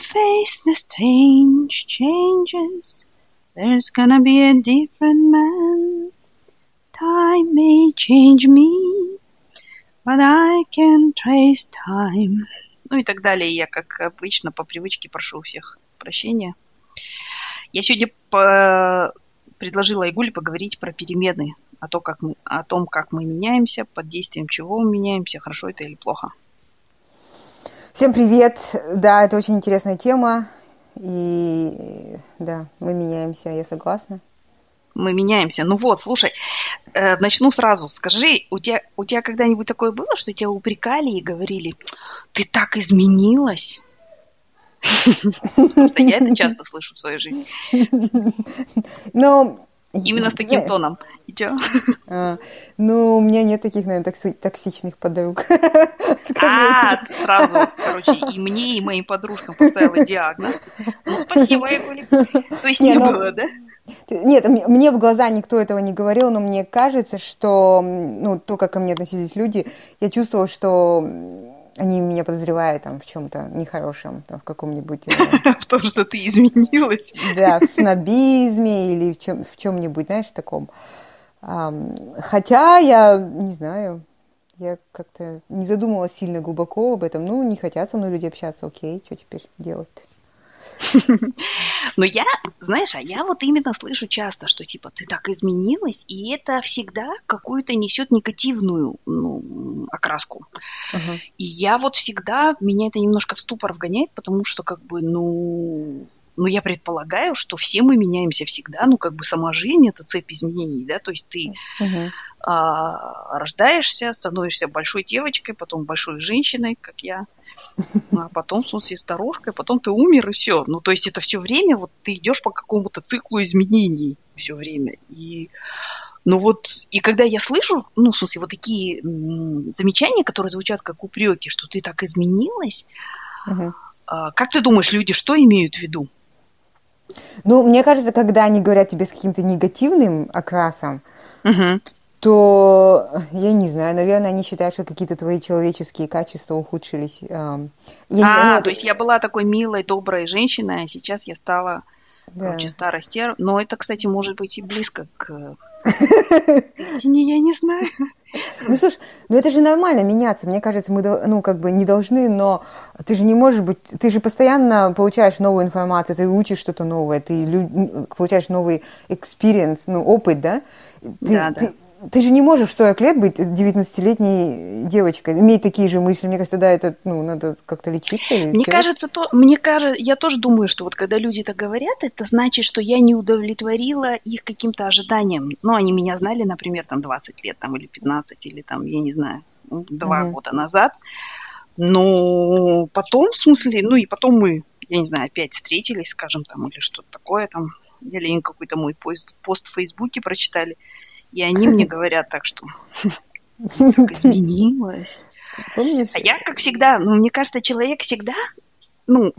face the strange changes, there's gonna be a different man. Time may change me, but I can trace time. Ну и так далее. Я, как обычно, по привычке прошу у всех прощения. Я сегодня по... предложила Айгуле поговорить про перемены, о, том, как мы, о том, как мы меняемся, под действием чего мы меняемся, хорошо это или плохо. Всем привет! Да, это очень интересная тема. И да, мы меняемся, я согласна. Мы меняемся. Ну вот, слушай, э, начну сразу. Скажи, у тебя, у тебя когда-нибудь такое было, что тебя упрекали и говорили, ты так изменилась? Потому что я это часто слышу в своей жизни. Но Именно с таким тоном. И чё? А, ну, у меня нет таких, наверное, токсичных подруг. А, сразу, короче, и мне, и моим подружкам поставила диагноз. Ну, спасибо, Игорь. То есть не, ну, было, да? Нет, мне в глаза никто этого не говорил, но мне кажется, что, ну, то, как ко мне относились люди, я чувствовала, что они меня подозревают там в чем-то нехорошем, там, в каком-нибудь... Э, в том, что ты изменилась. Да, в снобизме или в, чем, в чем-нибудь, знаешь, таком. Хотя я не знаю, я как-то не задумывалась сильно глубоко об этом. Ну, не хотят со мной люди общаться, окей, что теперь делать? Но я, знаешь, а я вот именно слышу часто, что типа ты так изменилась, и это всегда какую-то несет негативную ну, окраску. Uh-huh. И я вот всегда, меня это немножко в ступор вгоняет, потому что как бы, ну, ну, я предполагаю, что все мы меняемся всегда, ну, как бы сама жизнь – это цепь изменений, да, то есть ты uh-huh. а, рождаешься, становишься большой девочкой, потом большой женщиной, как я, а потом, в смысле, старушкой, потом ты умер, и все. Ну, то есть это все время, вот ты идешь по какому-то циклу изменений все время. И ну вот, и когда я слышу, ну, в смысле, вот такие замечания, которые звучат как упреки, что ты так изменилась, угу. а, как ты думаешь, люди что имеют в виду? Ну, мне кажется, когда они говорят тебе с каким-то негативным окрасом, угу то я не знаю, наверное, они считают, что какие-то твои человеческие качества ухудшились. Я а, ну, то есть я была такой милой, доброй женщиной, а сейчас я стала, да. короче, старой стер. Но это, кстати, может быть и близко к истине, я не знаю. Ну, слушай, ну это же нормально меняться. Мне кажется, мы, ну, как бы не должны, но ты же не можешь быть... Ты же постоянно получаешь новую информацию, ты учишь что-то новое, ты получаешь новый experience, ну, опыт, да? Ты, да, да ты же не можешь в 40 лет быть 19-летней девочкой, иметь такие же мысли. Мне кажется, да, это, ну, надо как-то лечиться. Мне кажется, то, мне кажется, я тоже думаю, что вот когда люди так говорят, это значит, что я не удовлетворила их каким-то ожиданиям. Ну, они меня знали, например, там 20 лет, там, или 15, или там, я не знаю, два угу. года назад. Но потом, в смысле, ну и потом мы, я не знаю, опять встретились, скажем, там, или что-то такое там, или какой-то мой пост, пост в Фейсбуке прочитали. И они мне говорят так, что так изменилась. А я, как всегда, ну, мне кажется, человек всегда, ну,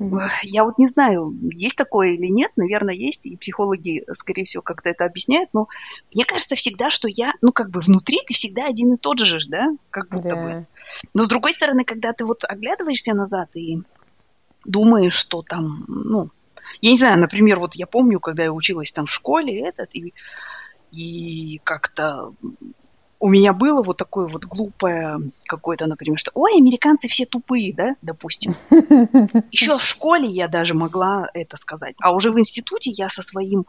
я вот не знаю, есть такое или нет, наверное, есть, и психологи, скорее всего, как-то это объясняют, но мне кажется всегда, что я, ну, как бы внутри ты всегда один и тот же, да, как будто да. бы. Но с другой стороны, когда ты вот оглядываешься назад и думаешь, что там, ну, я не знаю, например, вот я помню, когда я училась там в школе, этот, и и как-то у меня было вот такое вот глупое какое-то, например, что «Ой, американцы все тупые», да, допустим. Еще в школе я даже могла это сказать. А уже в институте я со своим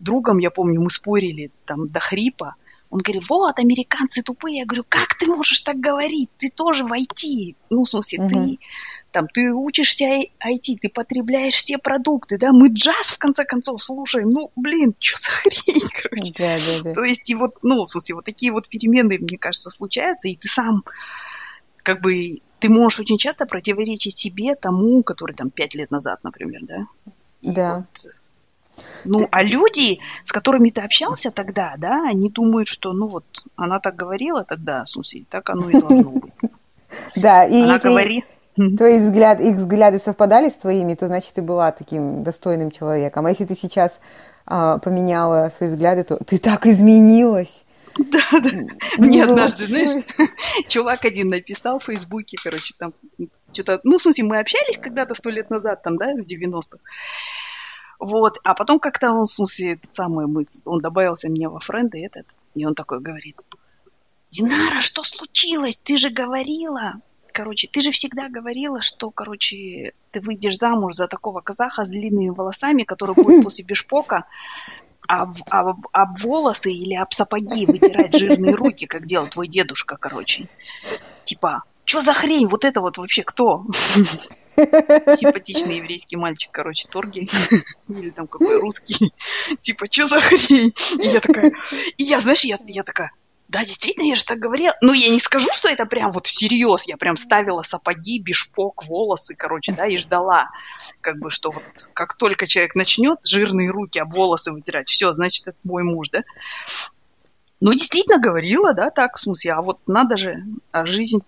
другом, я помню, мы спорили там до хрипа. Он говорит, вот, американцы тупые. Я говорю, как ты можешь так говорить? Ты тоже в IT. Ну, в смысле, ты там, ты учишься IT, ты потребляешь все продукты, да, мы джаз, в конце концов, слушаем, ну, блин, что за хрень, короче. Да, да, да. То есть, и вот, ну, в смысле, вот такие вот перемены, мне кажется, случаются, и ты сам, как бы, ты можешь очень часто противоречить себе тому, который там пять лет назад, например, да? И да. Вот, ну, а люди, с которыми ты общался тогда, да, они думают, что, ну вот, она так говорила тогда, смысле, так оно и должно быть. Да, и она говорит твои взгляды, их взгляды совпадали с твоими, то значит ты была таким достойным человеком. А если ты сейчас а, поменяла свои взгляды, то ты так изменилась. Да, да. Мне однажды, знаешь, чувак один написал в Фейсбуке, короче, там что-то, ну, в смысле, мы общались когда-то сто лет назад, там, да, в 90-х. Вот, а потом как-то он, в смысле, этот самый, мы, он добавился мне во френды этот, и он такой говорит, Динара, что случилось? Ты же говорила, короче, ты же всегда говорила, что, короче, ты выйдешь замуж за такого казаха с длинными волосами, который будет после бешпока об, об, об волосы или об сапоги вытирать жирные руки, как делал твой дедушка, короче. Типа, что за хрень? Вот это вот вообще кто? Симпатичный еврейский мальчик, короче, торги. Или там какой русский. Типа, что за хрень? И я такая... И я, знаешь, я, я такая... Да, действительно, я же так говорила. Ну, я не скажу, что это прям вот всерьез. Я прям ставила сапоги, бешпок, волосы, короче, да, и ждала. Как бы, что вот как только человек начнет жирные руки об волосы вытирать, все, значит, это мой муж, да. Ну, действительно говорила, да, так, в смысле, а вот надо же, а жизнь,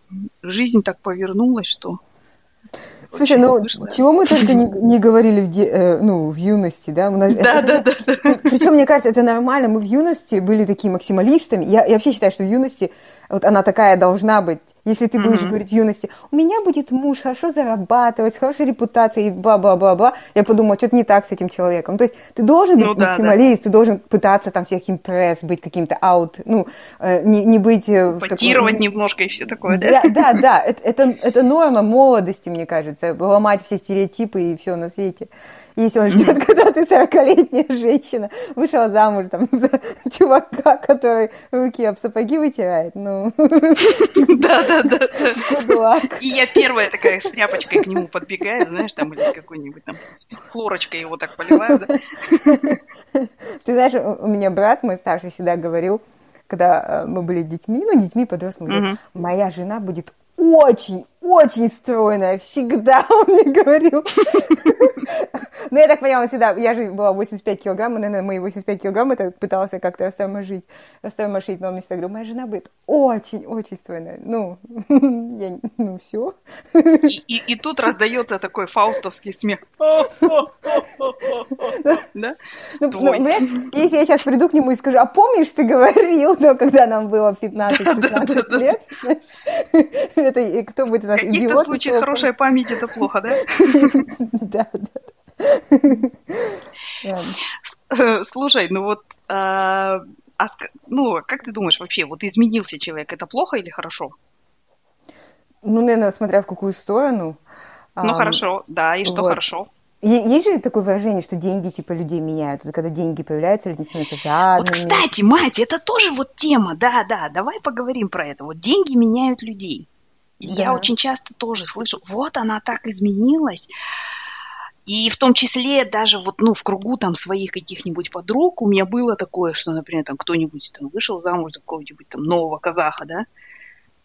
жизнь так повернулась, что Слушай, ну вышло. чего мы только не, не говорили в, де, э, ну, в юности, да? У нас, да, это, да, да, да. Причем, мне кажется, это нормально. Мы в юности были такие максималистами. Я, я вообще считаю, что в юности вот она такая должна быть. Если ты будешь mm-hmm. говорить юности, у меня будет муж хорошо зарабатывать, с хорошей репутацией, и бла-бла-бла-бла, я подумала, что-то не так с этим человеком. То есть ты должен быть ну, да, максималист, да. ты должен пытаться там всех импресс, быть каким-то аут, ну, э, не, не быть... Э, Потировать такой... немножко и все такое, да? Да, да, да. Это, это, это норма молодости, мне кажется, ломать все стереотипы и все на свете если он ждет, когда ты 40-летняя женщина вышла замуж там, за чувака, который руки об сапоги вытирает, ну... Да-да-да. И я первая такая с тряпочкой к нему подбегаю, знаешь, там, или с какой-нибудь там хлорочкой его так поливаю, да? Ты знаешь, у меня брат, мой старший, всегда говорил, когда э, мы были детьми, ну, детьми, подростками, моя жена будет очень, очень стройная, всегда он мне говорил. Ну, я так поняла, всегда, я же была 85 килограмм, и, наверное, мои 85 килограмм это пытался как-то растормошить, растормошить, но он мне всегда говорил, моя жена будет очень-очень стройная. Ну, я, ну, все. И, и, и тут раздается такой фаустовский смех. Да? Ну, ну если я сейчас приду к нему и скажу, а помнишь, ты говорил, да, когда нам было 15-16 лет, это кто будет В каких-то случаях хорошая память это плохо, да? Да, да. Слушай, ну вот, а, а, ну, как ты думаешь вообще, вот изменился человек, это плохо или хорошо? Ну, наверное, смотря в какую сторону. Ну, хорошо, да, и что хорошо? Есть же такое выражение, что деньги типа людей меняют. Это когда деньги появляются, люди становятся жадными. Вот, кстати, мать, это тоже вот тема, да, да, давай поговорим про это. Вот деньги меняют людей. Да. Я очень часто тоже слышу, вот она так изменилась, и в том числе даже вот, ну, в кругу там своих каких-нибудь подруг у меня было такое, что, например, там кто-нибудь там вышел замуж за какого-нибудь там нового казаха, да,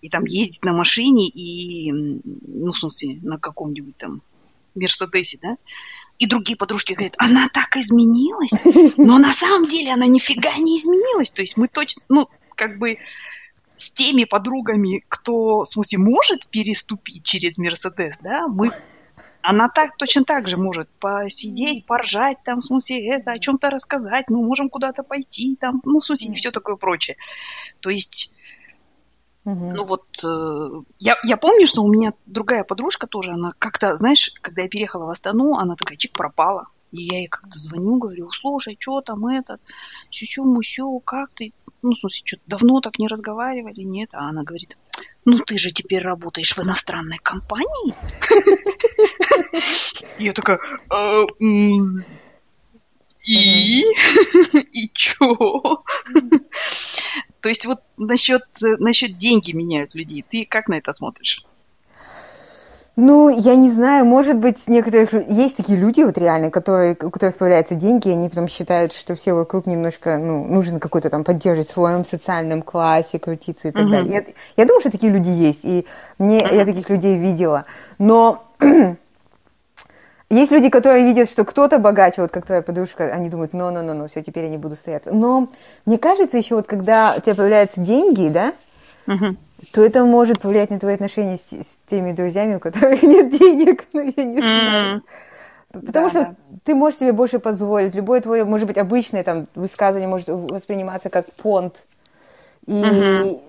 и там ездит на машине и, ну, в смысле, на каком-нибудь там Мерседесе, да, и другие подружки говорят, она так изменилась, но на самом деле она нифига не изменилась. То есть мы точно, ну, как бы с теми подругами, кто, в смысле, может переступить через Мерседес, да, мы она так, точно так же может посидеть, поржать, там, в смысле, это, о чем-то рассказать, мы можем куда-то пойти, там, ну, в смысле, и все такое прочее. То есть, угу. ну вот, э, я, я помню, что у меня другая подружка тоже, она как-то, знаешь, когда я переехала в Астану, она такая, чик, пропала. И я ей как-то звоню, говорю, слушай, что там этот, сю-сю-мусю, как ты? Ну, в смысле, что давно так не разговаривали, нет? А она говорит, ну ты же теперь работаешь в иностранной компании? Я такая, «Э, и? И чё? То есть вот насчет, насчет деньги меняют людей. Ты как на это смотришь? Ну, я не знаю, может быть, некоторых... Есть такие люди вот реально, которые, у которых появляются деньги, и они потом считают, что все вокруг немножко, ну, нужно какой-то там поддерживать в своем социальном классе, крутиться и так uh-huh. далее. Я, я думаю, что такие люди есть, и мне, uh-huh. я таких людей видела. Но есть люди, которые видят, что кто-то богаче, вот как твоя подружка, они думают, ну-ну-ну, все, теперь я не буду стоять. Но мне кажется еще вот, когда у тебя появляются деньги, да, uh-huh то это может повлиять на твои отношения с, с теми друзьями, у которых нет денег, ну, я не знаю. Потому да, что да. ты можешь себе больше позволить. Любое твое, может быть, обычное там высказывание может восприниматься как понт. И, угу.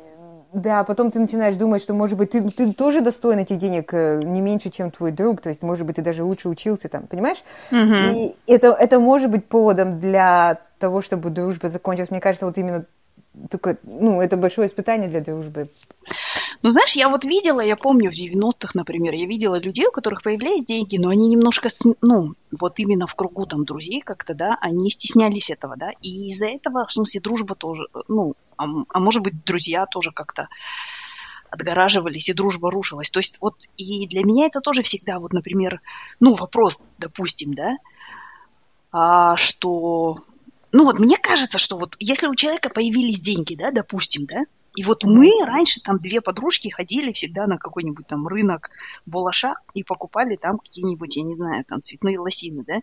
Да, потом ты начинаешь думать, что, может быть, ты, ты тоже достоин этих денег э, не меньше, чем твой друг, то есть, может быть, ты даже лучше учился там, понимаешь? Мгм. И это, это может быть поводом для того, чтобы дружба закончилась. Мне кажется, вот именно такое, ну, это большое испытание для дружбы. Ну, знаешь, я вот видела, я помню в 90-х, например, я видела людей, у которых появлялись деньги, но они немножко, ну, вот именно в кругу там друзей как-то, да, они стеснялись этого, да, и из-за этого, в смысле, дружба тоже, ну, а, а может быть, друзья тоже как-то отгораживались, и дружба рушилась. То есть вот и для меня это тоже всегда, вот, например, ну, вопрос, допустим, да, а, что, ну, вот мне кажется, что вот если у человека появились деньги, да, допустим, да, и вот мы раньше там две подружки ходили всегда на какой-нибудь там рынок Балаша и покупали там какие-нибудь, я не знаю, там цветные лосины, да?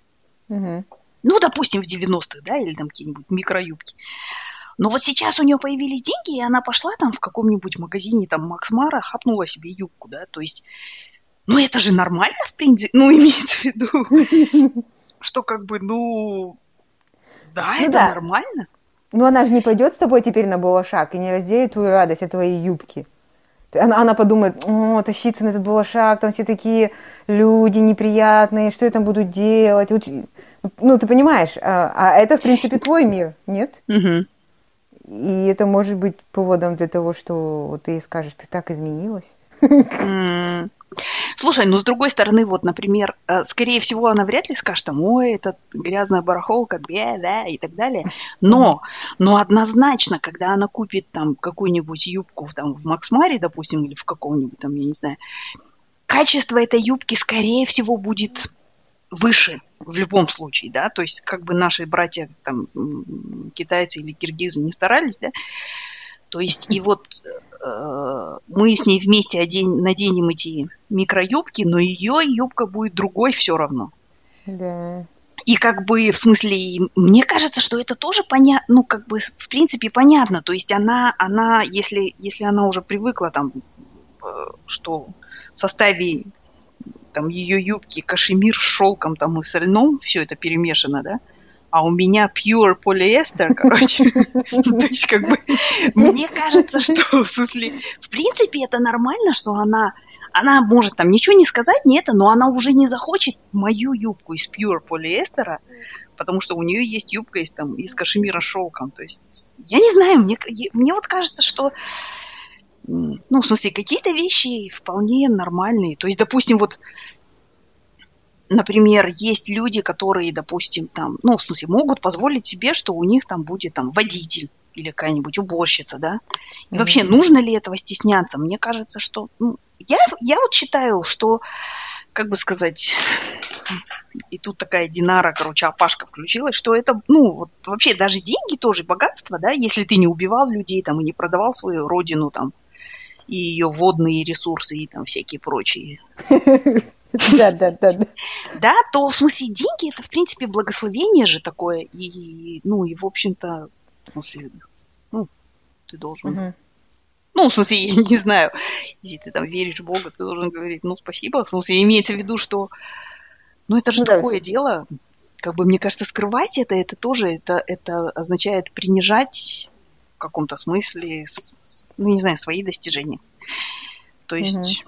Мгм. Ну, допустим, в 90-х, да, или там какие-нибудь микроюбки. Но вот сейчас у нее появились деньги, и она пошла там в каком-нибудь магазине, там, Макс Мара, хапнула себе юбку, да, то есть, ну, это же нормально, в принципе, ну, имеется в виду, что как бы, ну, да, Ну это да. нормально. Ну, она же не пойдет с тобой теперь на балашак и не разделит твою радость от твоей юбки. Она, она подумает, о, тащиться на этот балашак, там все такие люди неприятные, что я там буду делать? Ну, ты понимаешь, а, а это, в принципе, твой мир, нет? Мгм. И это может быть поводом для того, что ты скажешь, ты так изменилась. Слушай, ну с другой стороны, вот, например, э, скорее всего, она вряд ли скажет там, ой, это грязная барахолка, бе, да, и так далее. Но, но однозначно, когда она купит там какую-нибудь юбку в, там, в Максмаре, допустим, или в каком-нибудь там, я не знаю, качество этой юбки, скорее всего, будет выше в любом случае, да, то есть как бы наши братья там китайцы или киргизы не старались, да, то есть и вот э, мы с ней вместе одень, наденем эти микроюбки, но ее юбка будет другой все равно. Да. И как бы, в смысле, мне кажется, что это тоже понятно, ну, как бы, в принципе, понятно. То есть она, она если, если она уже привыкла там, э, что в составе там ее юбки кашемир с шелком там и с льном, все это перемешано, да, а у меня pure полиэстер, короче. То есть, как бы, мне кажется, что, в смысле, в принципе, это нормально, что она, она может там ничего не сказать, не это, но она уже не захочет мою юбку из pure полиэстера, потому что у нее есть юбка из, там, из кашемира шелком. То есть, я не знаю, мне, мне вот кажется, что ну, в смысле, какие-то вещи вполне нормальные. То есть, допустим, вот например, есть люди, которые, допустим, там, ну, в смысле, могут позволить себе, что у них там будет там водитель или какая-нибудь уборщица, да? И вообще, Мгм. нужно ли этого стесняться? Мне кажется, что... Ну, я, я вот считаю, что, как бы сказать, и тут такая Динара, короче, опашка включилась, что это, ну, вот вообще даже деньги тоже богатство, да, если ты не убивал людей там и не продавал свою родину там и ее водные ресурсы и там всякие прочие Да, да, да, да. да, то в смысле деньги это в принципе благословение же такое и ну и в общем-то в смысле ну ты должен ну в смысле я не знаю если ты там веришь в Бога ты должен говорить ну спасибо. В смысле имеется в виду что ну это же Ну да. такое дело. Как бы мне кажется скрывать это это тоже это это означает принижать в каком-то смысле ну не знаю свои достижения. То есть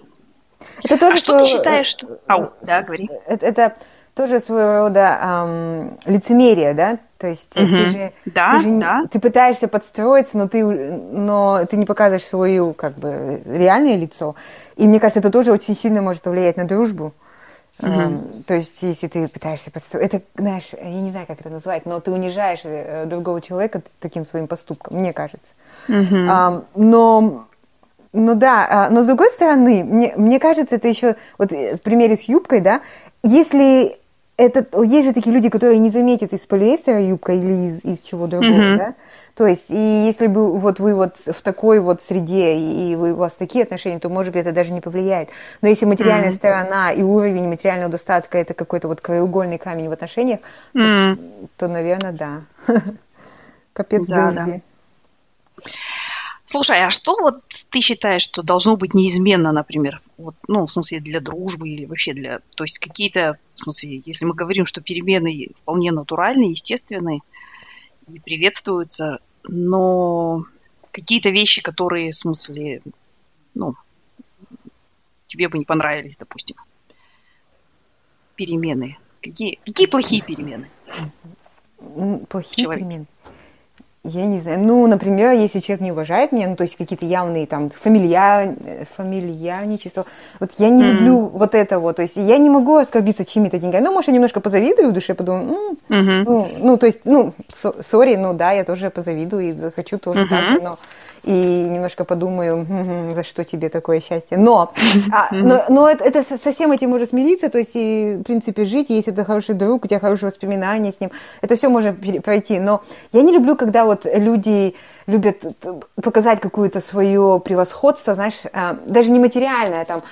Это тоже а что ты своего- считаешь что ау да говори Это, это тоже своего рода ам, лицемерие, да? То есть э, ты же, Да, ты, же да. ты пытаешься подстроиться, но ты, но ты не показываешь свое как бы реальное лицо. И мне кажется, это тоже очень сильно может повлиять на дружбу. Ам, то есть, если ты пытаешься подстроить, это, знаешь, я не знаю, как это назвать, но ты унижаешь э, другого человека таким своим поступком, мне кажется. Мгм. Ам, но, ну да, а, но с другой стороны, мне, мне кажется, это еще, вот э, в примере с юбкой, да, если это, есть же такие люди, которые не заметят из полиэстера юбка или из, из чего другого, Мгм. да, то есть, и если бы вот вы вот в такой вот среде, и вы, у вас такие отношения, то, может быть, это даже не повлияет. Но если материальная Мгм. сторона и уровень материального достатка это какой-то вот краеугольный камень в отношениях, М. то, наверное, да. Капец Да, дружбе. Слушай, а что вот ты считаешь, что должно быть неизменно, например, вот, ну, в смысле, для дружбы или вообще для... То есть какие-то, в смысле, если мы говорим, что перемены вполне натуральные, естественные и приветствуются, но какие-то вещи, которые, в смысле, ну, тебе бы не понравились, допустим. Перемены. Какие, какие плохие перемены? Плохие перемены? Я не знаю. Ну, например, если человек не уважает меня, ну, то есть какие-то явные там фамилья... фамильяничества. Вот я не mm-hmm. люблю вот это вот. То есть я не могу оскорбиться чьими-то деньгами. Ну, может, я немножко позавидую в душе, подумаю, ну, mm-hmm. ну, ну, то есть, ну, сори, ну, да, я тоже позавидую и хочу тоже mm-hmm. так же, но и немножко подумаю, за что тебе такое счастье. Но, а, но, но это, это со всем этим можно смириться, то есть, и, в принципе, жить, если это хороший друг, у тебя хорошие воспоминания с ним, это все можно пройти. Но я не люблю, когда вот люди любят показать какое-то свое превосходство, знаешь, а, даже не материальное, там,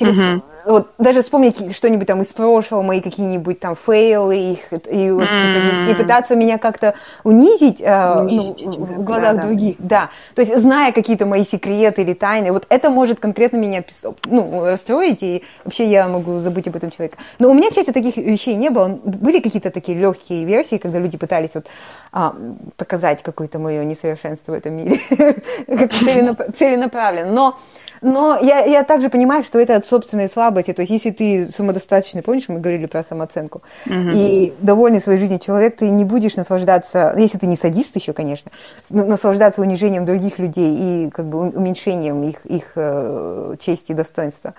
через, uh-huh. вот, даже вспомнить что-нибудь там из прошлого, мои какие-нибудь там фейлы, их, и, вот, uh-huh. и пытаться меня как-то унизить, э, унизить ну, в глазах да, других, да. да. То есть, зная какие-то мои секреты или тайны, вот это может конкретно меня ну, расстроить, и вообще я могу забыть об этом человеке. Но у меня, к счастью, таких вещей не было. Были какие-то такие легкие версии, когда люди пытались вот, а, показать какое-то мое несовершенство в этом мире, целенаправленно. Но но я, я также понимаю, что это от собственной слабости. То есть, если ты самодостаточный, помнишь, мы говорили про самооценку, угу. и довольный своей жизнью человек, ты не будешь наслаждаться, если ты не садист еще, конечно, наслаждаться унижением других людей и как бы уменьшением их, их э, чести и достоинства.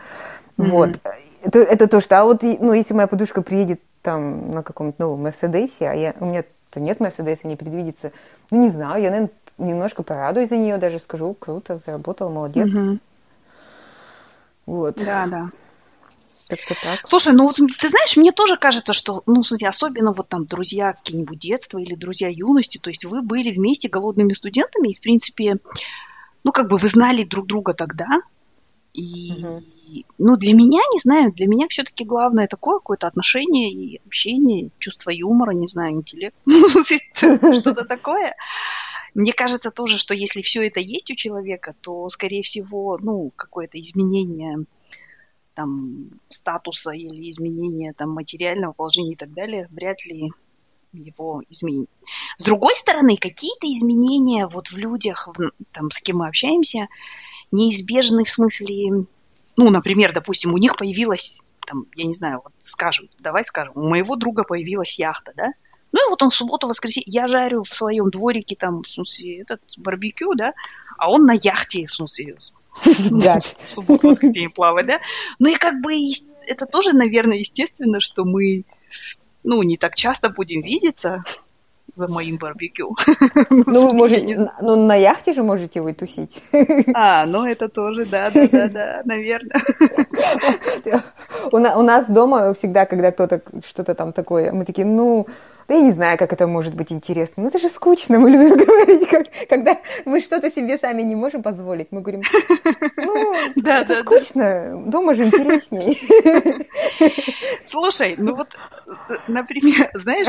Угу. Вот. Это, это то, что... А вот, ну, если моя подушка приедет там на каком-то новом Мерседесе, а я, у меня-то нет Мерседеса, не предвидится, ну, не знаю, я, наверное, немножко порадуюсь за нее, даже скажу, круто, заработал, молодец. Угу. Вот. Да, да. Как-то так. Слушай, ну вот ты знаешь, мне тоже кажется, что, ну, смотри, особенно вот там друзья какие-нибудь детства или друзья юности, то есть вы были вместе голодными студентами, и, в принципе, ну, как бы вы знали друг друга тогда, и, угу. ну, для меня, не знаю, для меня все-таки главное такое какое-то отношение и общение, чувство юмора, не знаю, интеллект, что-то такое. Мне кажется тоже, что если все это есть у человека, то, скорее всего, ну, какое-то изменение там статуса или изменение там материального положения и так далее вряд ли его изменит. С другой стороны, какие-то изменения вот в людях, в, там, с кем мы общаемся, неизбежны в смысле, ну, например, допустим, у них появилась, там, я не знаю, вот скажем, давай скажем, у моего друга появилась яхта, да, ну и вот он в субботу-воскресенье, я жарю в своем дворике там, в смысле, этот барбекю, да, а он на яхте, в смысле, в субботу-воскресенье плавает, да. Ну и как бы это тоже, наверное, естественно, что мы, ну, не так часто будем видеться, за моим барбекю. Ну, вы можете, ну, на яхте же можете вы тусить. А, ну, это тоже, да, да, да, да, наверное. У, у нас дома всегда, когда кто-то что-то там такое, мы такие, ну, да я не знаю, как это может быть интересно. Ну, это же скучно, мы любим говорить, как, когда мы что-то себе сами не можем позволить. Мы говорим, ну, да, это да, скучно, да. дома же интереснее. Слушай, ну вот, например, знаешь,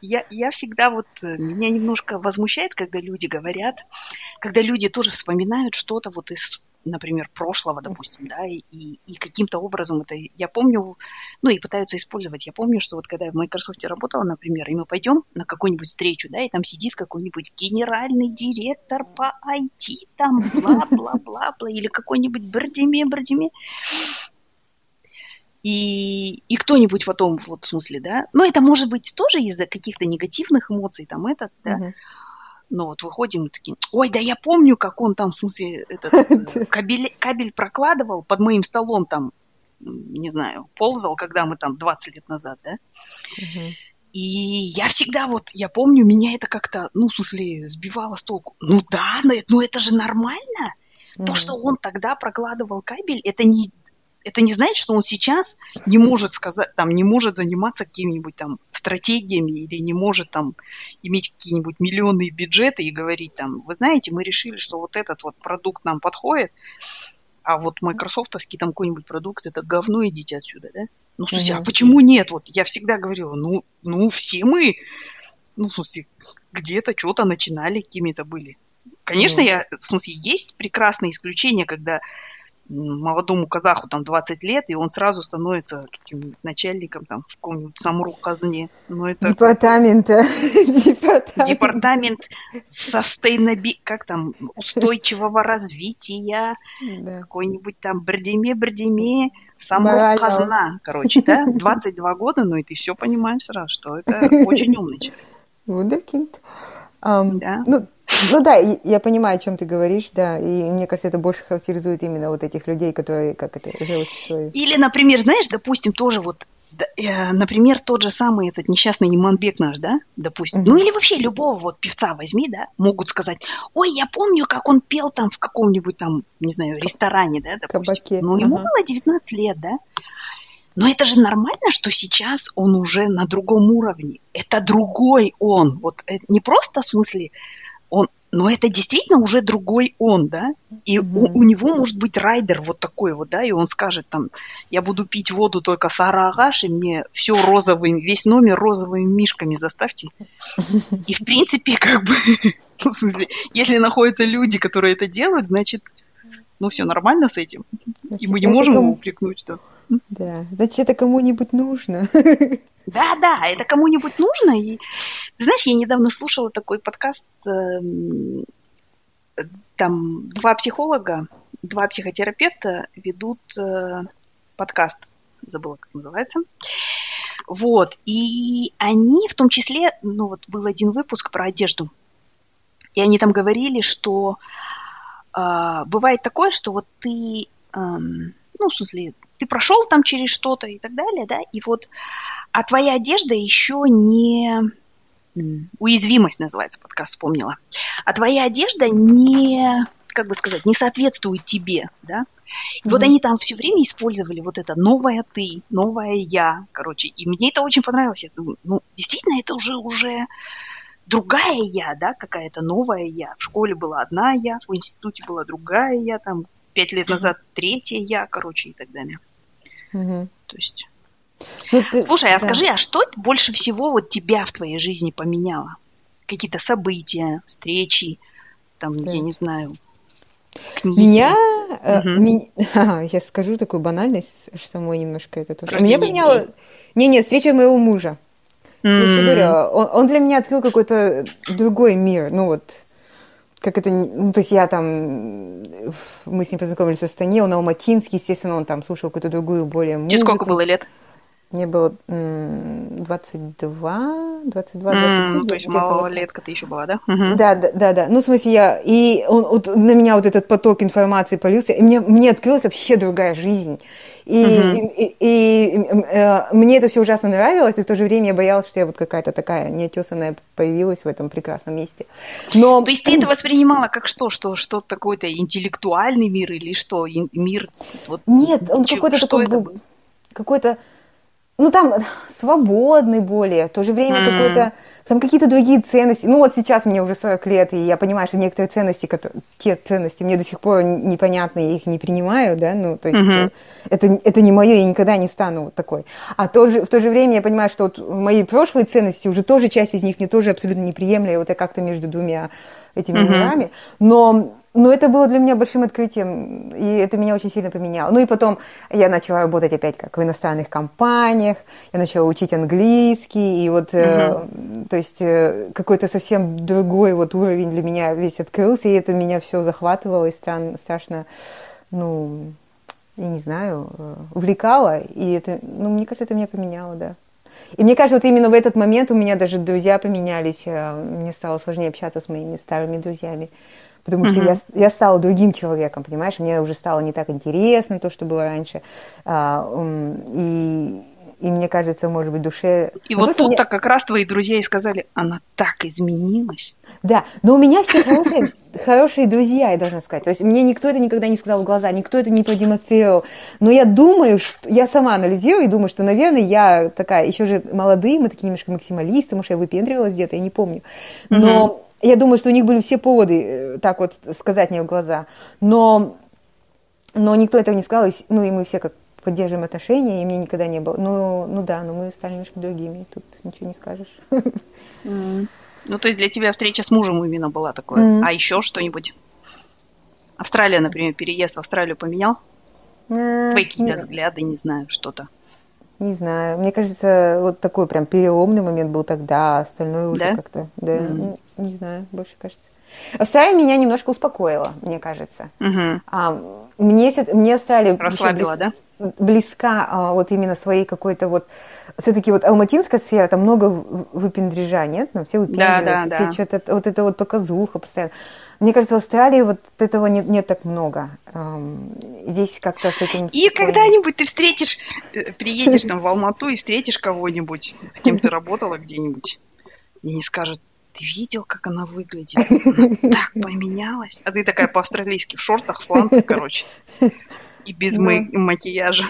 я, я всегда вот, меня немножко возмущает, когда люди говорят, когда люди тоже вспоминают что-то вот из например, прошлого, допустим, да, и, и каким-то образом это, я помню, ну, и пытаются использовать. Я помню, что вот когда я в Microsoft работала, например, и мы пойдем на какую-нибудь встречу, да, и там сидит какой-нибудь генеральный директор по IT, там, бла-бла-бла-бла, или какой-нибудь Бардиме, и, и кто-нибудь потом, вот в смысле, да, но это может быть тоже из-за каких-то негативных эмоций, там, этот, да, uh-huh. Ну вот выходим и такие, ой, да я помню, как он там, в смысле, этот э, кабель, кабель прокладывал под моим столом там, не знаю, ползал, когда мы там 20 лет назад, да. И я всегда вот, я помню, меня это как-то, ну, в смысле, сбивало с толку. Ну да, но, ну это же нормально. То, что он тогда прокладывал кабель, это не, это не значит, что он сейчас не может сказать, там, не может заниматься какими-нибудь там стратегиями или не может там иметь какие-нибудь миллионные бюджеты и говорить там, вы знаете, мы решили, что вот этот вот продукт нам подходит, а вот майкрософтовский там какой-нибудь продукт, это говно, идите отсюда, да? Ну, слушайте, а почему нет? Вот я всегда говорила, ну, ну, все мы, ну, в смысле, где-то что-то начинали, какими-то были. Конечно, я, в смысле, есть прекрасные исключения, когда молодому казаху там 20 лет, и он сразу становится каким-нибудь начальником там в каком-нибудь самру-казне. Ну, это... Департамента. Департамент. Департамент sustainability, как там, устойчивого развития, да. какой-нибудь там Бердеме-Бердеме, самру-казна, короче, да, 22 года, ну и ты все понимаешь сразу, что это очень умный человек. Вундеркинд. Um, да. Ну, ну да, я понимаю, о чем ты говоришь, да, и мне кажется, это больше характеризует именно вот этих людей, которые, как это, живут свою... Или, например, знаешь, допустим, тоже вот, э, например, тот же самый этот несчастный Иманбек наш, да, допустим, mm-hmm. ну или вообще любого вот певца возьми, да, могут сказать, ой, я помню, как он пел там в каком-нибудь там, не знаю, ресторане, да, допустим. Кабаке. Ну, ему uh-huh. было 19 лет, да, но это же нормально, что сейчас он уже на другом уровне. Это другой он. Вот э, не просто в смысле он, но это действительно уже другой он, да, и mm-hmm. у, у него может быть райдер вот такой вот, да, и он скажет там, я буду пить воду только с арагаш, и мне все розовыми, весь номер розовыми мишками заставьте. И в принципе, как бы, ну, в смысле, если находятся люди, которые это делают, значит, ну все нормально с этим, значит, и мы не можем его упрекнуть, что... Да, значит, это кому-нибудь нужно. Да, да, это кому-нибудь нужно. И знаешь, я недавно слушала такой подкаст, эм, там два психолога, два психотерапевта ведут э, подкаст, забыла, как называется. Вот, и они в том числе, ну вот был один выпуск про одежду, и они там говорили, что э, бывает такое, что вот ты, э, ну, в смысле, ты прошел там через что-то и так далее, да, и вот, а твоя одежда еще не уязвимость называется, подкаст вспомнила, а твоя одежда не, как бы сказать, не соответствует тебе, да, и mm-hmm. вот они там все время использовали вот это новое ты, новое я, короче, и мне это очень понравилось, я думаю, ну, действительно, это уже, уже другая я, да, какая-то новая я, в школе была одна я, в институте была другая я, там, пять лет назад третья я, короче, и так далее. Угу. То есть... Ну, ты... Слушай, а да. скажи, а что больше всего вот тебя в твоей жизни поменяло? Какие-то события, встречи, там, да. я не знаю, книги? Меня, угу. э, меня... я скажу такую банальность, что мой немножко это тоже. Рождение Меня поменяло... Не, не, встреча моего мужа. Mm-hmm. То есть, говорю, он, он для меня открыл какой-то другой мир. Ну вот, как это, ну, то есть я там, мы с ним познакомились в Астане, он алматинский, естественно, он там слушал какую-то другую, более музыку. Тебе сколько было лет? Мне было 22, 22, 23. Mm, то есть малолетка ты еще была, да? Uh-huh. Да, да, да, да. Ну, в смысле, я... И он, вот, на меня вот этот поток информации полился, и мне, мне открылась вообще другая жизнь. И, uh-huh. и, и, и э, мне это все ужасно нравилось, и в то же время я боялась, что я вот какая-то такая неотесанная появилась в этом прекрасном месте. Но... То есть ты это воспринимала как что? Что, что такой-то интеллектуальный мир или что? Мир? Вот, Нет, он какой-то такой был, какой-то ну, там свободный более, в то же время mm. какой-то, там какие-то другие ценности. Ну, вот сейчас мне уже 40 лет, и я понимаю, что некоторые ценности, которые, те ценности мне до сих пор непонятны, я их не принимаю, да, ну, то есть mm-hmm. это, это не мое, я никогда не стану вот такой. А то же, в то же время я понимаю, что вот мои прошлые ценности, уже тоже часть из них мне тоже абсолютно неприемлемы, вот я как-то между двумя этими mm-hmm. мирами, но но это было для меня большим открытием, и это меня очень сильно поменяло. Ну и потом я начала работать опять как в иностранных компаниях, я начала учить английский, и вот, э, то есть э, какой-то совсем другой вот уровень для меня весь открылся, и это меня все захватывало и стран, страшно, ну, я не знаю, э, увлекало, и это, ну, мне кажется, это меня поменяло, да. И мне кажется, вот именно в этот момент у меня даже друзья поменялись, э, мне стало сложнее общаться с моими старыми друзьями потому что uh-huh. я, я стала другим человеком, понимаешь, мне уже стало не так интересно то, что было раньше, а, и, и мне кажется, может быть, душе... И но вот тут-то мне... как раз твои друзья и сказали, она так изменилась. Да, но у меня все хорошие, хорошие друзья, я должна сказать. То есть мне никто это никогда не сказал в глаза, никто это не продемонстрировал. Но я думаю, что я сама анализирую и думаю, что, наверное, я такая, еще же молодые, мы такие немножко максималисты, может, я выпендривалась где-то, я не помню. Но... Uh-huh я думаю, что у них были все поводы э, так вот сказать мне в глаза. Но, но никто этого не сказал. Ну, и мы все как поддерживаем отношения, и мне никогда не было. Ну, ну да, но мы стали немножко другими. Тут ничего не скажешь. Mm. Ну, то есть для тебя встреча с мужем именно была такое. Mm. А еще что-нибудь? Австралия, например, переезд в Австралию поменял? Твои какие-то взгляды, не знаю, что-то. Не знаю. Мне кажется, вот такой прям переломный момент был тогда, а остальное уже да? как-то, да, mm-hmm. не знаю, больше кажется. Австралия меня немножко успокоила, мне кажется. Mm-hmm. А, мне, мне Австралия... Расслабила, близ... да? Близка а, вот именно своей какой-то вот... Все-таки вот алматинская сфера, там много выпендрежа, нет? Ну, все выпендриваются, да, да, все да. что-то... Вот это вот показуха постоянно. Мне кажется, в Австралии вот этого нет, нет так много. Здесь как-то с этим... И когда-нибудь ты встретишь, э, приедешь там в Алмату и встретишь кого-нибудь, с кем ты работала где-нибудь, и не скажет, ты видел, как она выглядит? Она так поменялась. А ты такая по-австралийски в шортах, сланцах, короче. И без да. макияжа.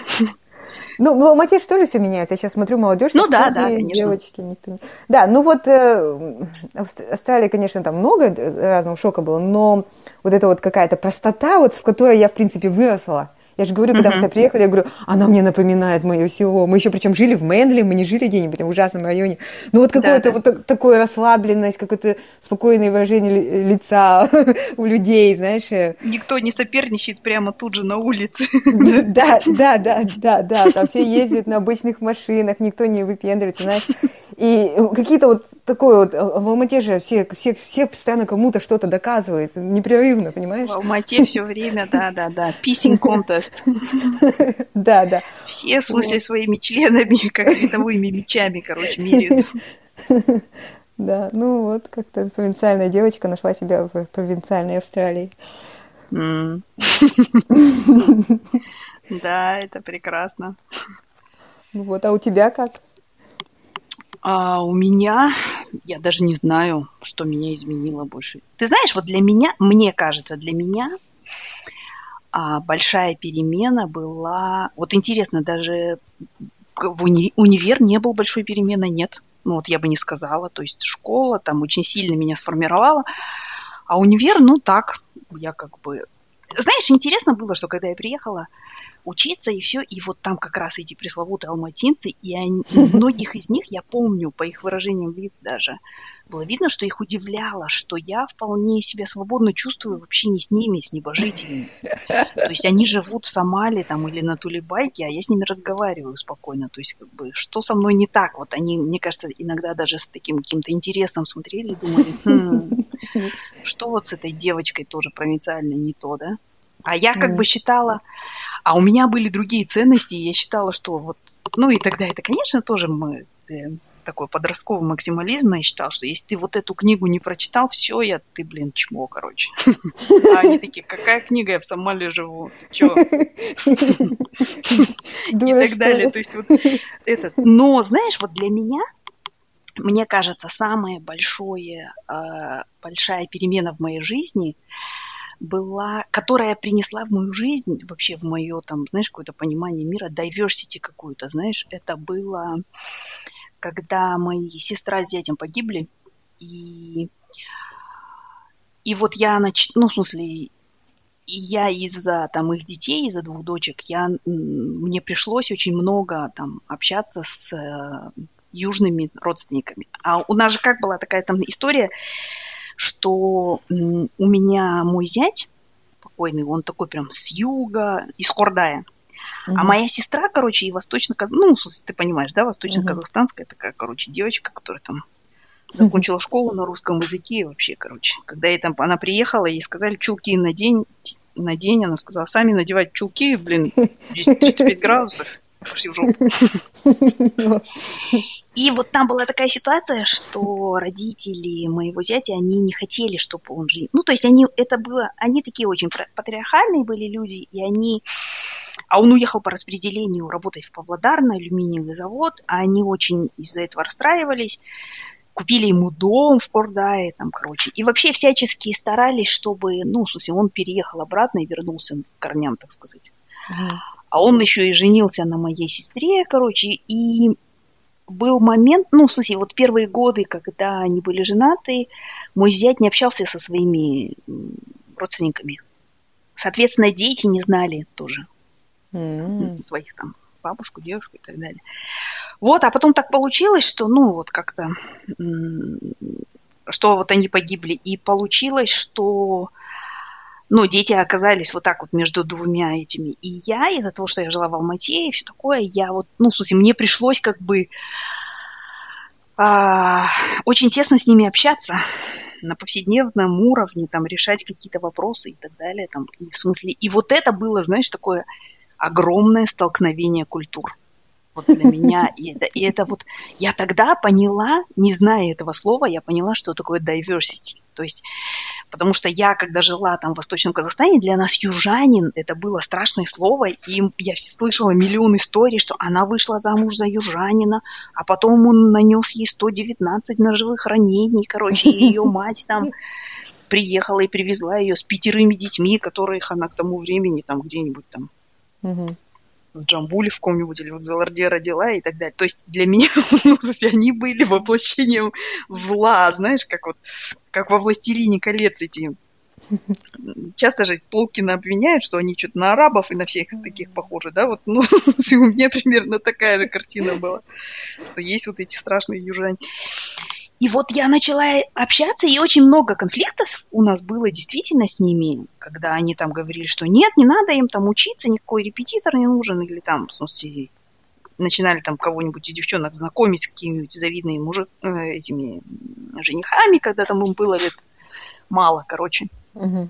Ну, Алмате же тоже все меняется. Я сейчас смотрю, молодежь, ну, да, да, конечно. девочки. Никто не... Да, ну вот э, Австралии, конечно, там много разного шока было, но вот эта вот какая-то простота, вот в которой я, в принципе, выросла, я же говорю, когда мы сюда приехали, я говорю, она мне напоминает мое село. Мы еще причем жили в Мэнли, мы не жили где-нибудь в ужасном районе. Ну вот какое-то да, да. вот такое расслабленность, какое-то спокойное выражение лица у людей, знаешь. Э. Никто не соперничает прямо тут же на улице. Да, да, да, да, да. Там все ездят на обычных машинах, никто не выпендривается, знаешь. И какие-то вот такое вот, в Алмате же все, все, все постоянно кому-то что-то доказывают, непрерывно, понимаешь? В Алмате все время, да, да, да, pissing contest. Да, да. Все, в смысле, своими членами, как световыми мечами, короче, меряются. Да, ну вот как-то провинциальная девочка нашла себя в провинциальной Австралии. Да, это прекрасно. Вот, а у тебя как? А у меня, я даже не знаю, что меня изменило больше. Ты знаешь, вот для меня, мне кажется, для меня а, большая перемена была... Вот интересно, даже в уни... универ не был большой перемены, нет. Ну вот я бы не сказала. То есть школа там очень сильно меня сформировала. А универ, ну так, я как бы... Знаешь, интересно было, что когда я приехала, учиться, и все. И вот там как раз эти пресловутые алматинцы, и они, многих из них я помню по их выражениям лиц даже. Было видно, что их удивляло, что я вполне себя свободно чувствую вообще не с ними, с небожителями. То есть они живут в Сомали там или на Тулибайке, а я с ними разговариваю спокойно. То есть как бы что со мной не так? Вот они, мне кажется, иногда даже с таким каким-то интересом смотрели и думали, хм, что вот с этой девочкой тоже провинциальной не то, да? А я как mm. бы считала, а у меня были другие ценности, и я считала, что вот, ну и тогда это, конечно, тоже мы, э, такой подростковый максимализм, я считала, что если ты вот эту книгу не прочитал, все, я, ты, блин, чмо, короче. А они такие, какая книга, я в Сомали живу, ты чё? И так далее, то есть вот этот. Но, знаешь, вот для меня, мне кажется, самая большая перемена в моей жизни – была, которая принесла в мою жизнь, вообще в мое, там, знаешь, какое-то понимание мира, diversity какую-то, знаешь, это было, когда мои сестра с зятем погибли, и, и вот я, нач... ну, в смысле, и я из-за там их детей, из-за двух дочек, я, мне пришлось очень много там общаться с э, южными родственниками. А у нас же как была такая там история, что у меня мой зять покойный, он такой прям с юга, из Хордая. Uh-huh. А моя сестра, короче, и восточно ну, ты понимаешь, да, восточно-казахстанская uh-huh. такая, короче, девочка, которая там закончила uh-huh. школу на русском языке вообще, короче. Когда ей там, она приехала, ей сказали, чулки на день, на день, она сказала, сами надевать чулки, блин, 35 градусов пошли в жопу. И вот там была такая ситуация, что родители моего зятя, они не хотели, чтобы он жил. Ну, то есть они, это было, они такие очень патриархальные были люди, и они... А он уехал по распределению работать в Павлодар на алюминиевый завод, а они очень из-за этого расстраивались купили ему дом в Пордае, там, короче. И вообще всячески старались, чтобы, ну, в смысле, он переехал обратно и вернулся к корням, так сказать. Uh-huh. А он еще и женился на моей сестре, короче, и был момент, ну, в смысле, вот первые годы, когда они были женаты, мой зять не общался со своими родственниками. Соответственно, дети не знали тоже mm-hmm. своих там бабушку, девушку и так далее. Вот, а потом так получилось, что, ну, вот как-то, что вот они погибли, и получилось, что ну, дети оказались вот так вот между двумя этими. И я, из-за того, что я жила в Алмате и все такое, я вот, ну, в смысле, мне пришлось как бы а, очень тесно с ними общаться на повседневном уровне, там, решать какие-то вопросы и так далее, там, и в смысле, и вот это было, знаешь, такое огромное столкновение культур вот для меня. И это, и это вот я тогда поняла, не зная этого слова, я поняла, что такое diversity. То есть, потому что я, когда жила там в Восточном Казахстане, для нас южанин это было страшное слово, и я слышала миллион историй, что она вышла замуж за южанина, а потом он нанес ей 119 ножевых ранений, короче, и ее мать там приехала и привезла ее с пятерыми детьми, которых она к тому времени там где-нибудь там в Джамбуле в каком-нибудь или в Заларде родила и так далее. То есть для меня ну, они были воплощением зла, знаешь, как вот как во «Властелине колец» эти Часто же Толкина обвиняют, что они что-то на арабов и на всех таких похожи, да, вот, ну, у меня примерно такая же картина была, что есть вот эти страшные южане. И вот я начала общаться, и очень много конфликтов у нас было действительно с ними, когда они там говорили, что нет, не надо им там учиться, никакой репетитор не нужен, или там, в смысле, начинали там кого-нибудь из девчонок знакомить с какими-нибудь завидными мужик, э, этими женихами, когда там им было лет мало, короче. Угу.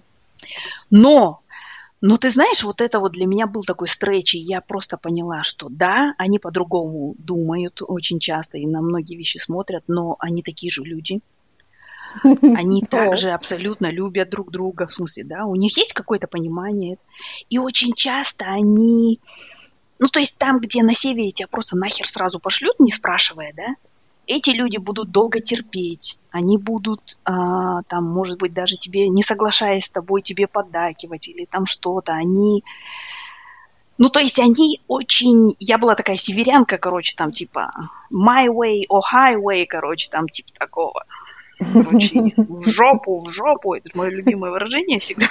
Но но ты знаешь, вот это вот для меня был такой стретч, и я просто поняла, что да, они по-другому думают очень часто и на многие вещи смотрят, но они такие же люди. Они также абсолютно любят друг друга, в смысле, да, у них есть какое-то понимание. И очень часто они, ну, то есть там, где на севере тебя просто нахер сразу пошлют, не спрашивая, да, эти люди будут долго терпеть, они будут, а, там, может быть, даже тебе, не соглашаясь с тобой, тебе поддакивать или там что-то, они... Ну, то есть они очень... Я была такая северянка, короче, там, типа, my way or highway, короче, там, типа такого. Короче, в жопу, в жопу. Это мое любимое выражение всегда.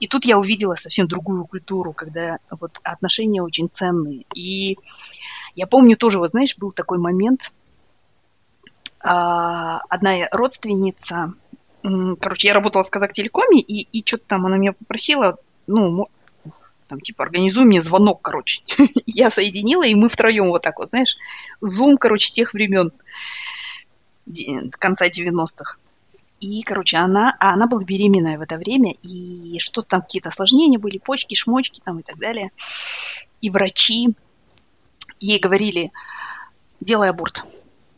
И тут я увидела совсем другую культуру, когда вот отношения очень ценные. И я помню тоже, вот знаешь, был такой момент, а, одна родственница, короче, я работала в Казахтелекоме, и, и что-то там она меня попросила, ну, там, типа, организуй мне звонок, короче. я соединила, и мы втроем вот так вот, знаешь, зум, короче, тех времен, конца 90-х. И, короче, она, а она была беременная в это время, и что-то там какие-то осложнения были, почки, шмочки там и так далее. И врачи ей говорили, делай аборт.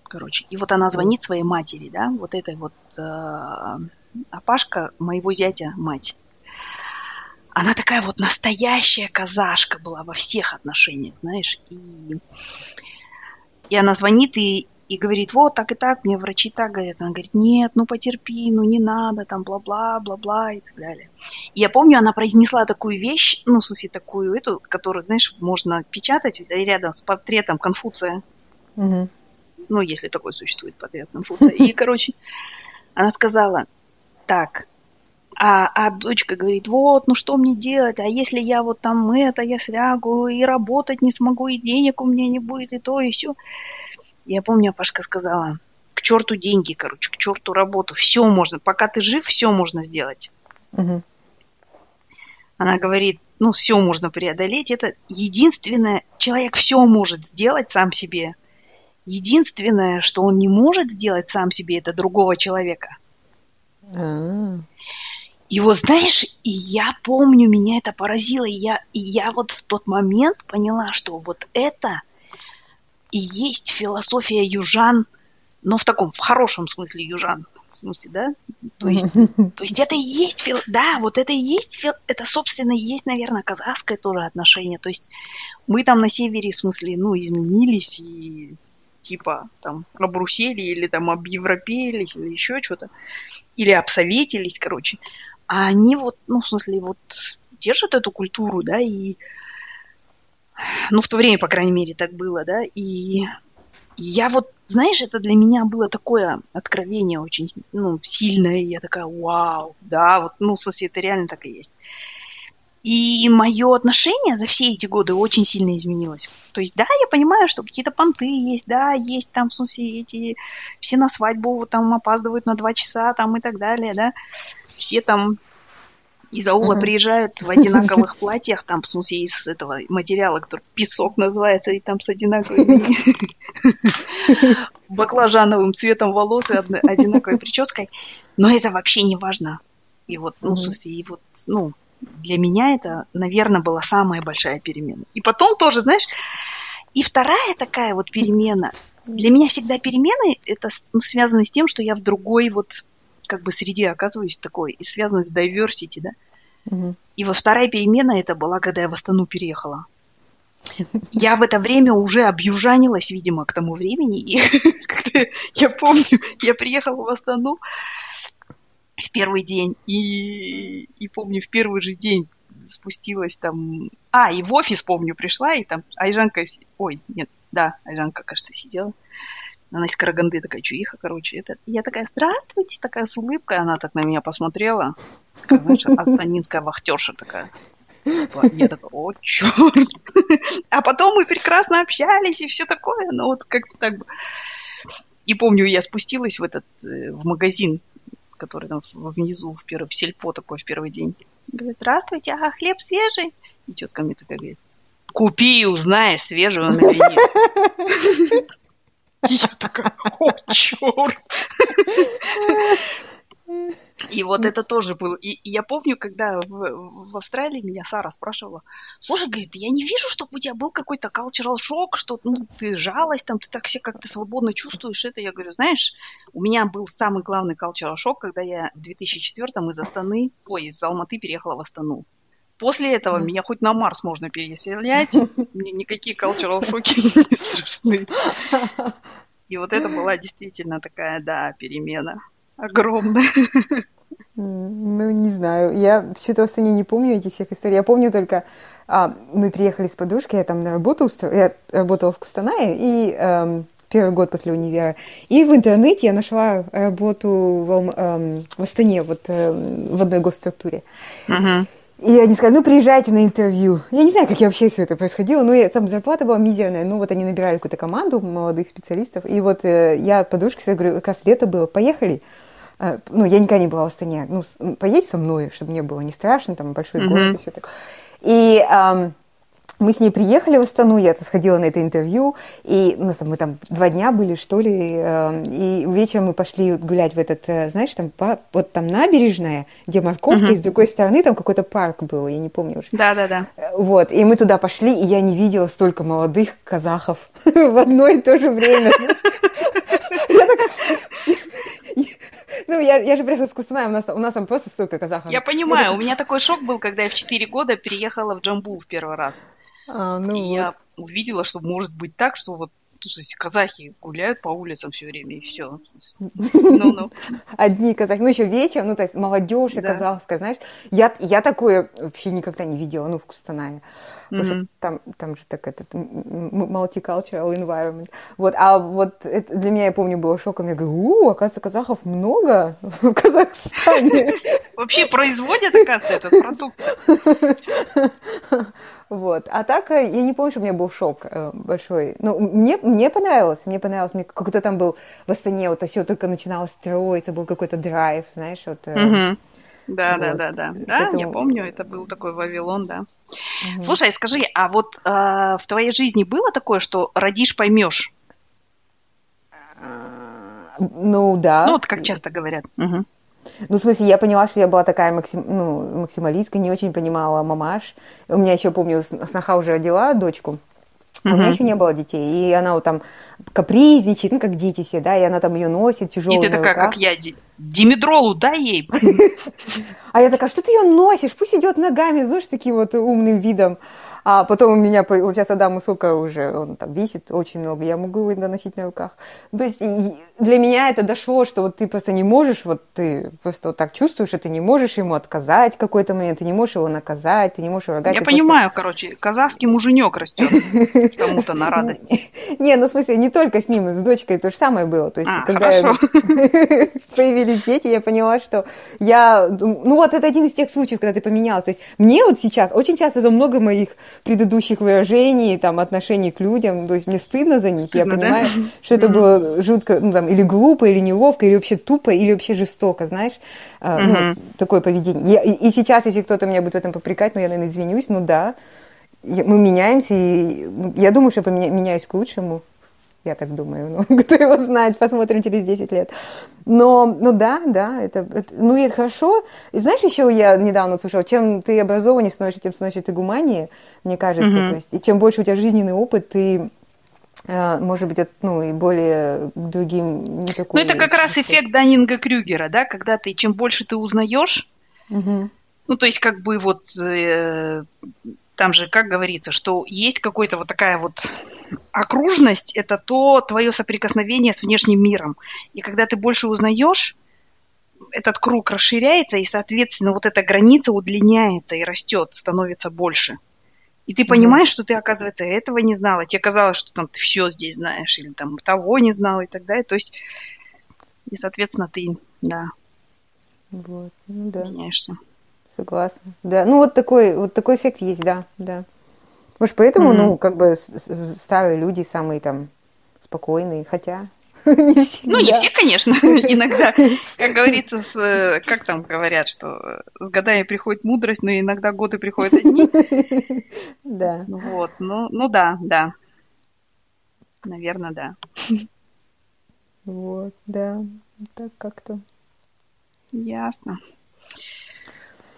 Короче, и вот она звонит своей матери, да, вот этой вот э, Апашка, моего зятя, мать. Она такая вот настоящая казашка была во всех отношениях, знаешь. И, и она звонит и, и говорит, вот так и так, мне врачи так говорят. Она говорит, нет, ну потерпи, ну не надо, там бла-бла, бла-бла и так далее. И я помню, она произнесла такую вещь, ну, в смысле, такую эту, которую, знаешь, можно печатать рядом с портретом Конфуция. Угу. Ну, если такой существует портрет Конфуция. И, короче, она сказала, так, а, а дочка говорит, вот, ну что мне делать, а если я вот там это, я слягу, и работать не смогу, и денег у меня не будет, и то, и все. Я помню, Пашка сказала, к черту деньги, короче, к черту работу, все можно, пока ты жив, все можно сделать. Угу. Она говорит, ну, все можно преодолеть, это единственное, человек все может сделать сам себе. Единственное, что он не может сделать сам себе, это другого человека. А-а-а. И вот, знаешь, и я помню, меня это поразило, и я, и я вот в тот момент поняла, что вот это и есть философия южан, но в таком, в хорошем смысле южан, в смысле, да? То есть, то есть это и есть, фил... да, вот это и есть, фил... это, собственно, и есть, наверное, казахское тоже отношение. То есть мы там на севере, в смысле, ну, изменились и типа там обрусели или там объевропеились или еще что-то, или обсоветились, короче. А они вот, ну, в смысле, вот держат эту культуру, да, и ну, в то время, по крайней мере, так было, да, и я вот, знаешь, это для меня было такое откровение очень, ну, сильное, я такая, вау, да, вот, ну, в смысле, это реально так и есть. И мое отношение за все эти годы очень сильно изменилось. То есть, да, я понимаю, что какие-то понты есть, да, есть там, в смысле, эти, все на свадьбу там опаздывают на два часа там и так далее, да, все там Из аула uh-huh. приезжают в одинаковых платьях, там, в смысле, из этого материала, который песок называется, и там с одинаковыми баклажановым цветом волос и одинаковой прической. Но это вообще не важно. И вот, ну, в смысле, и вот, ну, для меня это, наверное, была самая большая перемена. И потом тоже, знаешь, и вторая такая вот перемена. Для меня всегда перемены это ну, связано с тем, что я в другой вот как бы среде оказываюсь такой, и связано с diversity, да. Угу. И вот вторая перемена это была, когда я в Астану переехала. Я в это время уже объюжанилась, видимо, к тому времени. И я помню, я приехала в Астану в первый день, и, и помню, в первый же день спустилась там... А, и в офис, помню, пришла, и там Айжанка... Ой, нет, да, Айжанка, кажется, сидела. Она из Караганды такая чуиха, короче. Это... Я такая, здравствуйте, такая с улыбкой. Она так на меня посмотрела. Такая, знаешь, астанинская вахтерша такая. Я такая, о, черт. А потом мы прекрасно общались и все такое. Ну, вот как-то так. И помню, я спустилась в этот, э, в магазин, который там внизу, в, первый, в сельпо такой в первый день. Говорит, здравствуйте, ага, хлеб свежий? И тетка мне такая говорит, купи и узнаешь, свежий он или нет. Я такая, о, черт! И вот это тоже было. И, и я помню, когда в, в Австралии меня Сара спрашивала, слушай, говорит, я не вижу, чтобы у тебя был какой-то cultural шок, что ну, ты жалость, там, ты так все как-то свободно чувствуешь это. Я говорю, знаешь, у меня был самый главный cultural шок, когда я в 2004-м из Астаны, ой, из Алматы переехала в Астану. После этого меня хоть на Марс можно переселять, мне никакие cultural шоки не страшны. И вот это была действительно такая, да, перемена огромная. Ну, не знаю. Я что-то в Астане не помню этих всех историй. Я помню только, а, мы приехали с подружкой, я там на работу устроила, я работала в Кустанае, и эм, первый год после универа. И в интернете я нашла работу в, эм, в Астане, вот э, в одной госструктуре. Uh-huh. И они сказали, ну, приезжайте на интервью. Я не знаю, как вообще все это происходило, но я, там зарплата была мизерная. Ну, вот они набирали какую-то команду молодых специалистов. И вот э, я подружке своей говорю, как раз лето было, поехали. Э, ну, я никогда не была в Астане. Ну, поедь со мной, чтобы мне было не страшно, там, большой mm-hmm. город и все такое. И... Эм, мы с ней приехали в Астану, я сходила на это интервью, и ну, мы там два дня были, что ли, э, и вечером мы пошли гулять в этот, э, знаешь, там, по, вот там набережная, где морковка, угу. и с другой стороны там какой-то парк был, я не помню уже. Да-да-да. Вот, и мы туда пошли, и я не видела столько молодых казахов в одно и то же время. Ну, я, я же приехала с Кустаная, у нас, у нас там просто столько казахов. Я понимаю, у меня такой шок был, когда я в 4 года переехала в Джамбул в первый раз. А, ну и вот. я увидела, что может быть так, что вот слушайте, казахи гуляют по улицам все время, и все. Ну, ну. Одни казахи. Ну, еще вечер, ну, то есть молодежь да. казахская, знаешь. Я, я такое вообще никогда не видела, ну, в Кустанае. Потому mm-hmm. что там, там же так этот multicultural environment. Вот, а вот это для меня, я помню, было шоком. Я говорю, у, оказывается, казахов много в Казахстане. Вообще производят, оказывается, этот продукт. Вот. А так, э, я не помню, что у меня был шок э, большой. Ну, мне, мне понравилось, мне понравилось. Мне какой-то там был в Астане, вот все только начинало строиться, был какой-то драйв, знаешь, вот. Угу. Да, вот. да, да, да. Да, Поэтому... я помню, это был такой Вавилон, да. Угу. Слушай, скажи, а вот э, в твоей жизни было такое, что родишь, поймешь? Ну, да. Ну, вот как часто говорят. Угу. Ну, в смысле, я поняла, что я была такая максим, ну, максималистка, не очень понимала мамаш. У меня еще, помню, сноха уже родила дочку. Uh-huh. У меня еще не было детей. И она вот там капризничает, ну, как дети все, да, и она там ее носит тяжело. И ты такая, как я, Димедролу дай ей. А я такая, что ты ее носишь? Пусть идет ногами, знаешь, таким вот умным видом. А потом у меня, вот сейчас Адаму сколько уже, он там весит очень много, я могу его носить на руках. То есть для меня это дошло, что вот ты просто не можешь, вот ты просто вот так чувствуешь, что ты не можешь ему отказать в какой-то момент, ты не можешь его наказать, ты не можешь его ругать. Я понимаю, просто... короче, казахский муженек растет кому-то на радость. Не, ну в смысле, не только с ним, с дочкой то же самое было. То есть, а, когда появились дети, я поняла, что я... Ну вот это один из тех случаев, когда ты поменялась. То есть мне вот сейчас очень часто за много моих предыдущих выражений, там, отношений к людям. То есть мне стыдно за них. Стыдно, я понимаю, да? что это было жутко, ну, там, или глупо, или неловко, или вообще тупо, или вообще жестоко, знаешь. А, ну, такое поведение. Я, и, и сейчас, если кто-то меня будет в этом попрекать, ну, я, наверное, извинюсь, ну да. Я- Мы меняемся, и ну, я думаю, что поменя- меняюсь к лучшему. Я так думаю, ну, кто его знает, посмотрим через 10 лет. Но, ну да, да, это, это- ну и это хорошо. И знаешь, еще я недавно слушала, чем ты образованнее становишься, тем становишься ты гуманнее, мне кажется. Мгм. То есть, и чем больше у тебя жизненный опыт, ты, э, может быть, ну, и более к другим не Ну, такой... это как раз эффект Даннинга-Крюгера, да, когда ты, чем больше ты узнаешь, Мгм. ну, то есть, как бы вот э, там же, как говорится, что есть какая-то вот такая вот окружность, это то твое соприкосновение с внешним миром. И когда ты больше узнаешь, этот круг расширяется, и, соответственно, вот эта граница удлиняется и растет, становится больше. И ты понимаешь, что ты, оказывается, этого не знала. Тебе казалось, что там ты все здесь знаешь, или там того не знал и так далее. То есть, и, соответственно, ты, да, Вот, ну да. меняешься. Согласна. Да, ну вот такой, вот такой эффект есть, да, да. Может, поэтому, Мгм. ну, как бы старые люди самые там спокойные, хотя не всегда. Ну, не все, конечно, иногда, как говорится, с, э, как там говорят, что с годами приходит мудрость, но иногда годы приходят одни. Да. Вот, ну, ну да, да. Наверное, да. Вот, да. Так как-то. Ясно.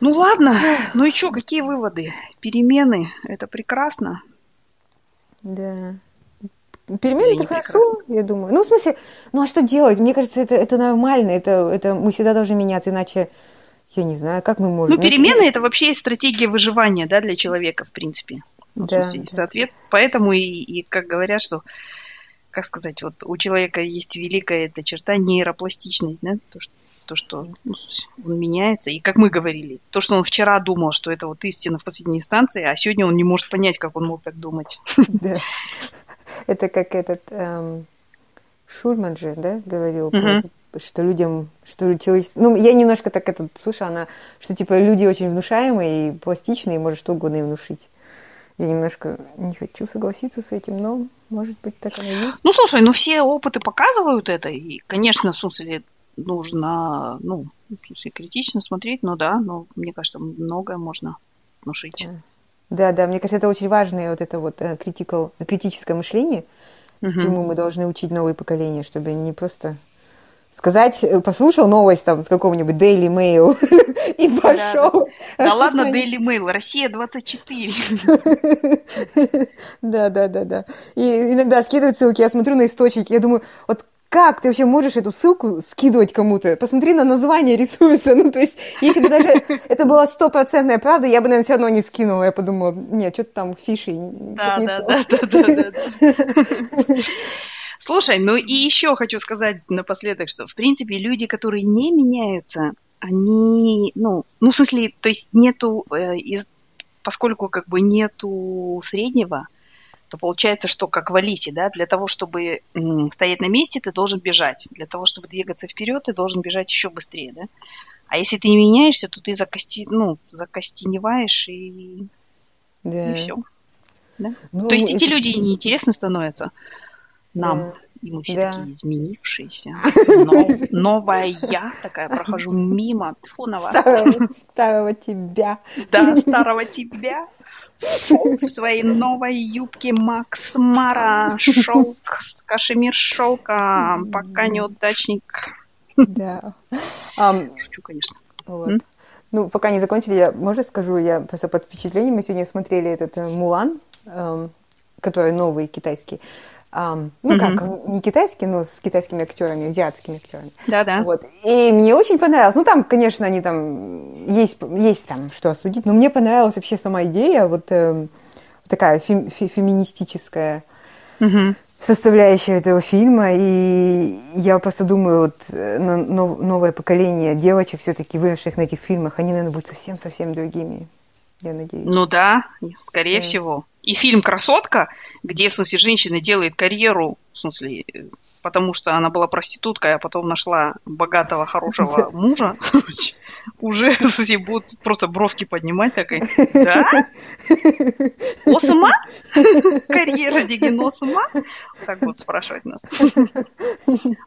Ну ладно, ну и что, какие выводы? Перемены, это прекрасно. Да. Перемены это хорошо, я думаю. Ну, в смысле, ну а что делать? Мне кажется, это, это нормально, это, это мы всегда должны меняться, иначе я не знаю, как мы можем. Ну, перемены это вообще стратегия выживания, да, для человека, в принципе. Ну, в Да, смысле, да. соответ- Поэтому и, и, как говорят, что, как сказать, вот у человека есть великая эта черта нейропластичность, да, то, что, то, что ну, он меняется. И как мы говорили, то, что он вчера думал, что это вот истина в последней инстанции, а сегодня он не может понять, как он мог так думать. Да. Это как этот эм, Шульман же, да, говорил, про Мгм. это, что людям, что человечество... Ну, я немножко так этот слушала, она, что типа люди очень внушаемые и пластичные, и может что угодно им внушить. Я немножко не хочу согласиться с этим, но, может быть, так оно и есть. Ну, слушай, ну все опыты показывают это, и, конечно, в смысле, нужно, ну, смысле, критично смотреть, ну да, но мне кажется, многое можно внушить. Да, да, мне кажется, это очень важное вот это вот э, critical- критическое мышление, Мгм. чему мы должны учить новые поколения, чтобы не просто сказать, э, послушал новость там с какого-нибудь Daily Mail и пошел. Да ладно, Daily Mail, Россия 24. Да, да, да, да. И иногда скидывают ссылки, я смотрю на источники, я думаю, вот как ты вообще можешь эту ссылку скидывать кому-то? Посмотри на название ресурса. Ну, то есть, если бы даже это была стопроцентная правда, я бы, наверное, все равно не скинула. Я подумала, нет, что-то там фиши. Да, да, то». да, да, да, да. Слушай, ну и еще хочу сказать напоследок, что, в принципе, люди, которые не меняются, они, ну, ну, в смысле, то есть нету, э, из- поскольку как бы нету среднего, то получается, что как в Алисе, да, для того, чтобы м, стоять на месте, ты должен бежать. Для того, чтобы двигаться вперед, ты должен бежать еще быстрее, да. А если ты не меняешься, то ты закости, ну, закостеневаешь и, Да. и все. Ну, То есть эти это- люди неинтересны становятся нам. Да. И мы все Да. такие изменившиеся. Но- новая я такая прохожу мимо. Фу на вас. Старого, старого тебя. Да, старого тебя. Фу, в своей новой юбке Макс Мара. Шелк, кашемир шелка. Пока неудачник. Да. Ам, Шучу, конечно. вот. М? Ну, пока не закончили, я, можно скажу, я просто под впечатлением, мы сегодня смотрели этот э, Мулан, эм, который новый китайский. Ам, ну, Мгм. как, не китайский, но с китайскими актерами, азиатскими актерами. Да-да. Вот. И мне очень понравилось. Ну, там, конечно, они там есть, есть там что осудить, но мне понравилась вообще сама идея, вот эм, такая фем- фе- феминистическая Мгм. составляющая этого фильма. И я просто думаю, вот э, но- но- новое поколение девочек, все-таки выросших на этих фильмах, они, наверное, будут совсем-совсем другими. Я надеюсь. Ну да, скорее Да. всего. И фильм «Красотка», где, в смысле, женщина делает карьеру, в смысле, потому что она была проституткой, а потом нашла богатого, хорошего мужа, уже, в смысле, будут просто бровки поднимать такой, да? Осма? Карьера Дигин Осма? Так будут спрашивать нас.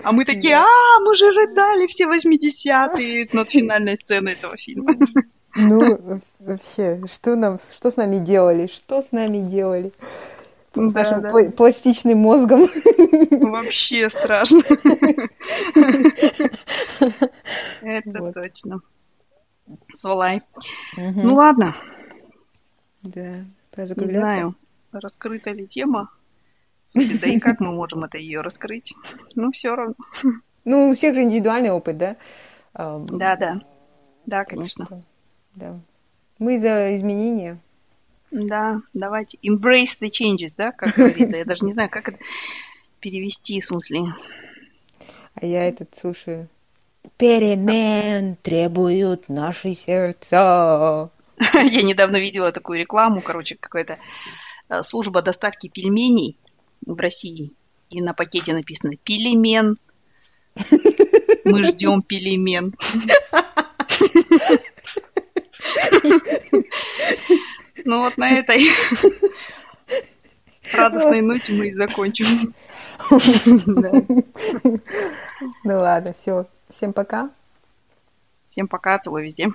А мы такие, а, мы же рыдали все 80-е над финальной сценой этого фильма. Ну, вообще, что нам, что с нами делали? Что с нами делали? С Да, нашим да. пла- пластичным мозгом. Вообще страшно. Это Вот. точно. Свалай. Мгм. Ну ладно, Да, не знаю, раскрыта ли тема. Смысле, да и как мы можем это ее раскрыть? Ну, все равно. Ну, у всех же индивидуальный опыт, да? Да, да. Да, конечно. что- Да. Мы за изменения. Да, давайте. Embrace the changes, да, как говорится. Я даже не знаю, как это перевести, в смысле. А я этот слушаю. Перемен требуют наши сердца. Я недавно видела такую рекламу, короче, какая-то э, служба доставки пельменей в России. И на пакете написано «Пелемен». Мы ждем пелемен. Ну вот на этой радостной ноте мы и закончим. Ну ладно, все. Всем пока. Всем пока, целую везде.